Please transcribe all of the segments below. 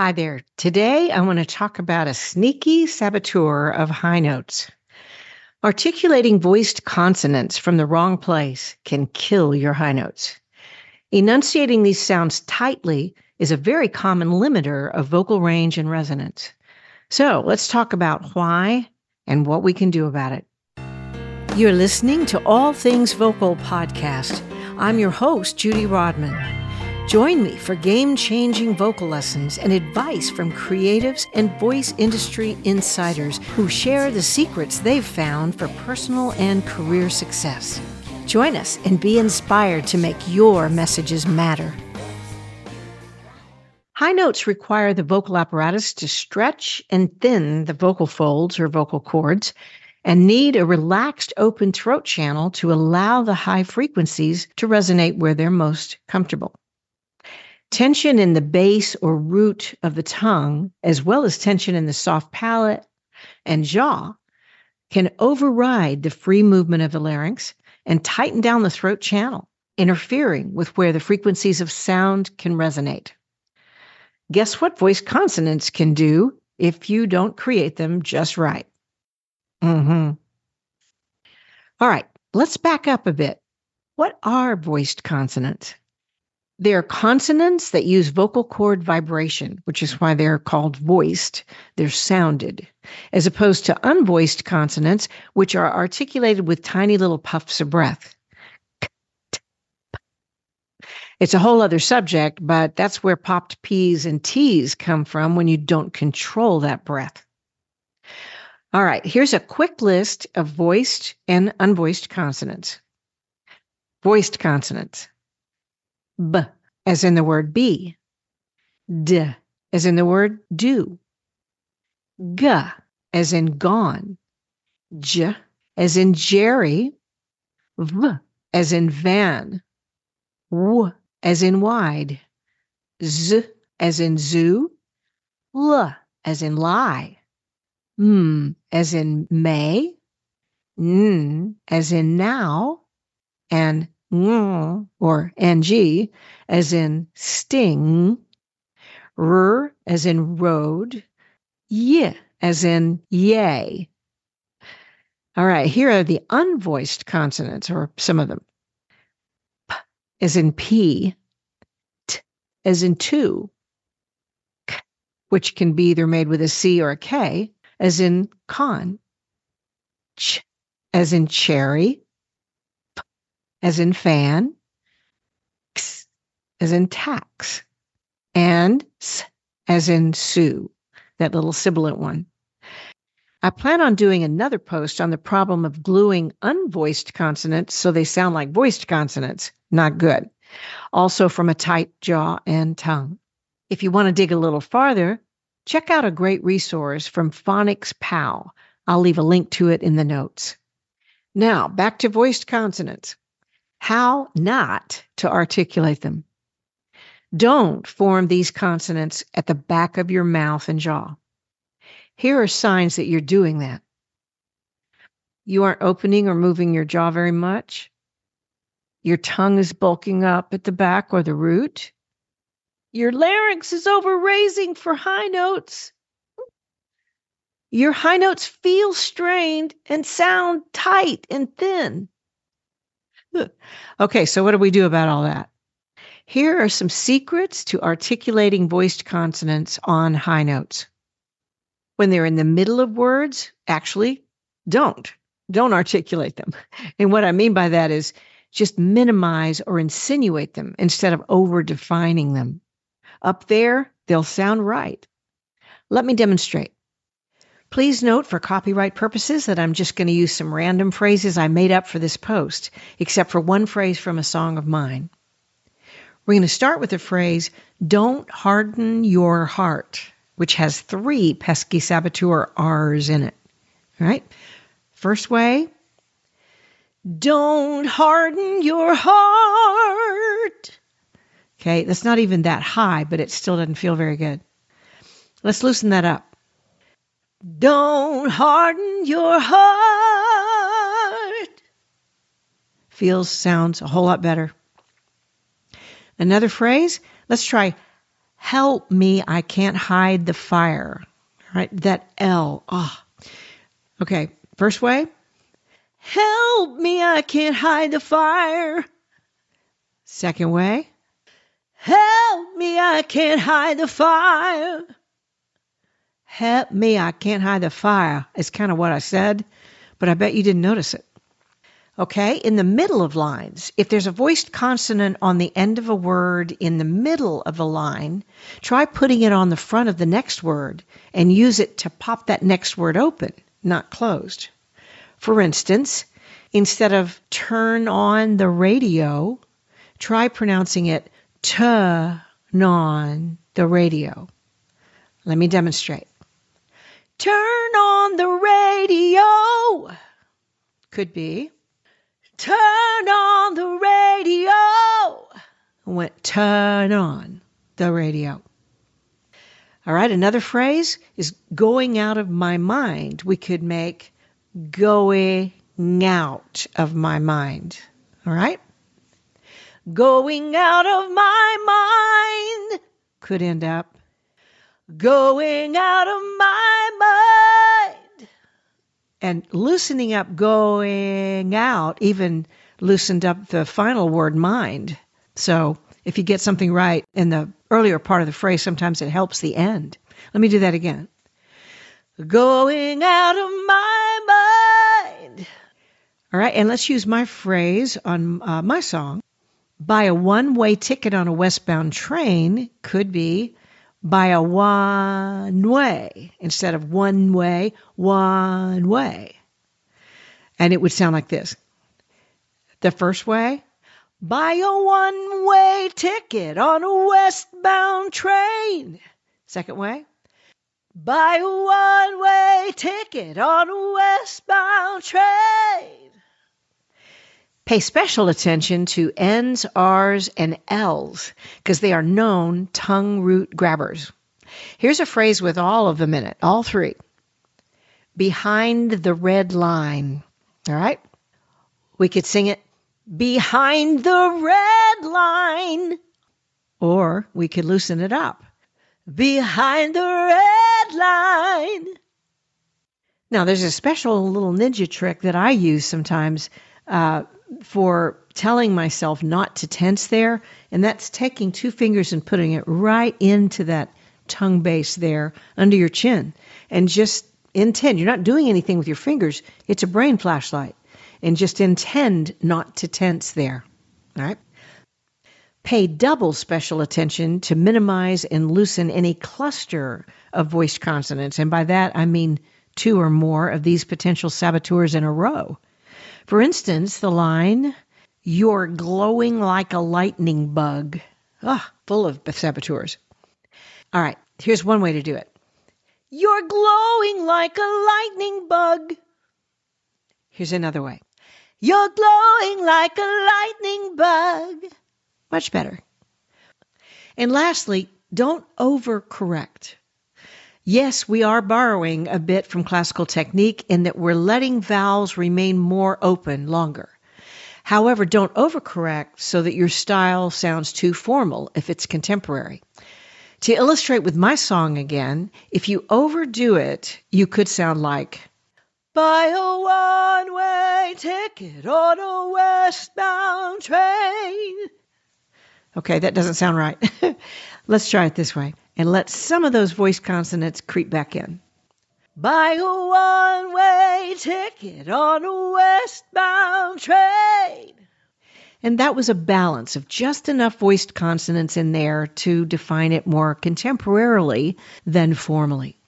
Hi there. Today I want to talk about a sneaky saboteur of high notes. Articulating voiced consonants from the wrong place can kill your high notes. Enunciating these sounds tightly is a very common limiter of vocal range and resonance. So let's talk about why and what we can do about it. You're listening to All Things Vocal podcast. I'm your host, Judy Rodman. Join me for game changing vocal lessons and advice from creatives and voice industry insiders who share the secrets they've found for personal and career success. Join us and be inspired to make your messages matter. High notes require the vocal apparatus to stretch and thin the vocal folds or vocal cords and need a relaxed open throat channel to allow the high frequencies to resonate where they're most comfortable. Tension in the base or root of the tongue, as well as tension in the soft palate and jaw, can override the free movement of the larynx and tighten down the throat channel, interfering with where the frequencies of sound can resonate. Guess what voice consonants can do if you don't create them just right? Mm-hmm. All right, let's back up a bit. What are voiced consonants? They're consonants that use vocal cord vibration, which is why they're called voiced. They're sounded, as opposed to unvoiced consonants, which are articulated with tiny little puffs of breath. It's a whole other subject, but that's where popped P's and T's come from when you don't control that breath. All right, here's a quick list of voiced and unvoiced consonants. Voiced consonants. B, as in the word be. D, as in the word do. G, as in gone. J, as in Jerry. V, as in van. W, as in wide. Z, as in zoo. L, as in lie. M, as in may. N, as in now. And or ng as in sting, r as in road, y as in yay. All right, here are the unvoiced consonants, or some of them. P as in p, t as in two, k, which can be either made with a c or a k, as in con, ch as in cherry, as in fan, x as in tax, and s as in sue, that little sibilant one. I plan on doing another post on the problem of gluing unvoiced consonants so they sound like voiced consonants. Not good. Also from a tight jaw and tongue. If you want to dig a little farther, check out a great resource from Phonetics Pow. I'll leave a link to it in the notes. Now, back to voiced consonants how not to articulate them. Don't form these consonants at the back of your mouth and jaw. Here are signs that you're doing that. You aren't opening or moving your jaw very much. Your tongue is bulking up at the back or the root. Your larynx is over raising for high notes. Your high notes feel strained and sound tight and thin. okay, so what do we do about all that? Here are some secrets to articulating voiced consonants on high notes. When they're in the middle of words, actually, don't. Don't articulate them. And what I mean by that is just minimize or insinuate them instead of over defining them. Up there, they'll sound right. Let me demonstrate. Please note for copyright purposes that I'm just going to use some random phrases I made up for this post, except for one phrase from a song of mine. We're going to start with the phrase, don't harden your heart, which has three pesky saboteur R's in it. All right. First way, don't harden your heart. Okay, that's not even that high, but it still doesn't feel very good. Let's loosen that up. Don't harden your heart. Feels, sounds a whole lot better. Another phrase, let's try Help me, I can't hide the fire. Right? That L. Ah. Oh. Okay. First way. Help me, I can't hide the fire. Second way. Help me, I can't hide the fire. Help me, I can't hide the fire. It's kind of what I said, but I bet you didn't notice it. Okay, in the middle of lines, if there's a voiced consonant on the end of a word in the middle of a line, try putting it on the front of the next word and use it to pop that next word open, not closed. For instance, instead of turn on the radio, try pronouncing it turn on the radio. Let me demonstrate. Turn on the radio. Could be turn on the radio. Went turn on the radio. All right, another phrase is going out of my mind. We could make going out of my mind. All right? Going out of my mind could end up going out of my mind. And loosening up going out even loosened up the final word mind. So if you get something right in the earlier part of the phrase, sometimes it helps the end. Let me do that again. Going out of my mind. All right, and let's use my phrase on uh, my song. Buy a one way ticket on a westbound train could be by a one way instead of one way, one way. And it would sound like this. The first way, buy a one way ticket on a westbound train. Second way, buy a one way ticket on a westbound train. Pay special attention to N's, R's, and L's because they are known tongue root grabbers. Here's a phrase with all of them in it, all three. Behind the red line. All right? We could sing it behind the red line. Or we could loosen it up. Behind the red line. Now, there's a special little ninja trick that I use sometimes. Uh, for telling myself not to tense there, and that's taking two fingers and putting it right into that tongue base there under your chin and just intend. You're not doing anything with your fingers, it's a brain flashlight. And just intend not to tense there. All right? Pay double special attention to minimize and loosen any cluster of voiced consonants. And by that, I mean two or more of these potential saboteurs in a row. For instance, the line, You're glowing like a lightning bug. Ah, full of saboteurs. All right, here's one way to do it. You're glowing like a lightning bug. Here's another way. You're glowing like a lightning bug. Much better. And lastly, don't overcorrect. Yes, we are borrowing a bit from classical technique in that we're letting vowels remain more open longer. However, don't overcorrect so that your style sounds too formal if it's contemporary. To illustrate with my song again, if you overdo it, you could sound like, Buy a one way ticket on a westbound train. Okay, that doesn't sound right. Let's try it this way and let some of those voice consonants creep back in. Buy a one way ticket on a westbound train. And that was a balance of just enough voiced consonants in there to define it more contemporarily than formally.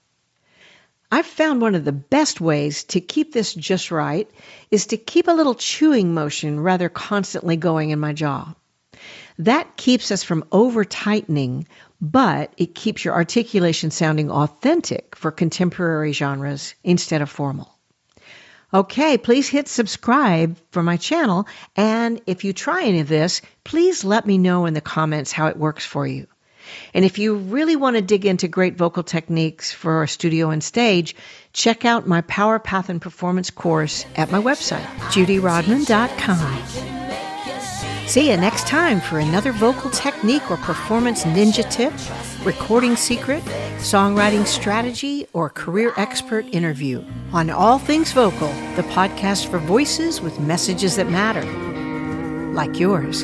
I've found one of the best ways to keep this just right is to keep a little chewing motion rather constantly going in my jaw. That keeps us from over tightening but it keeps your articulation sounding authentic for contemporary genres instead of formal. Okay, please hit subscribe for my channel. And if you try any of this, please let me know in the comments how it works for you. And if you really want to dig into great vocal techniques for studio and stage, check out my Power Path and Performance course at my website, judyrodman.com. See you next time for another vocal technique or performance ninja tip, recording secret, songwriting strategy, or career expert interview on All Things Vocal, the podcast for voices with messages that matter, like yours.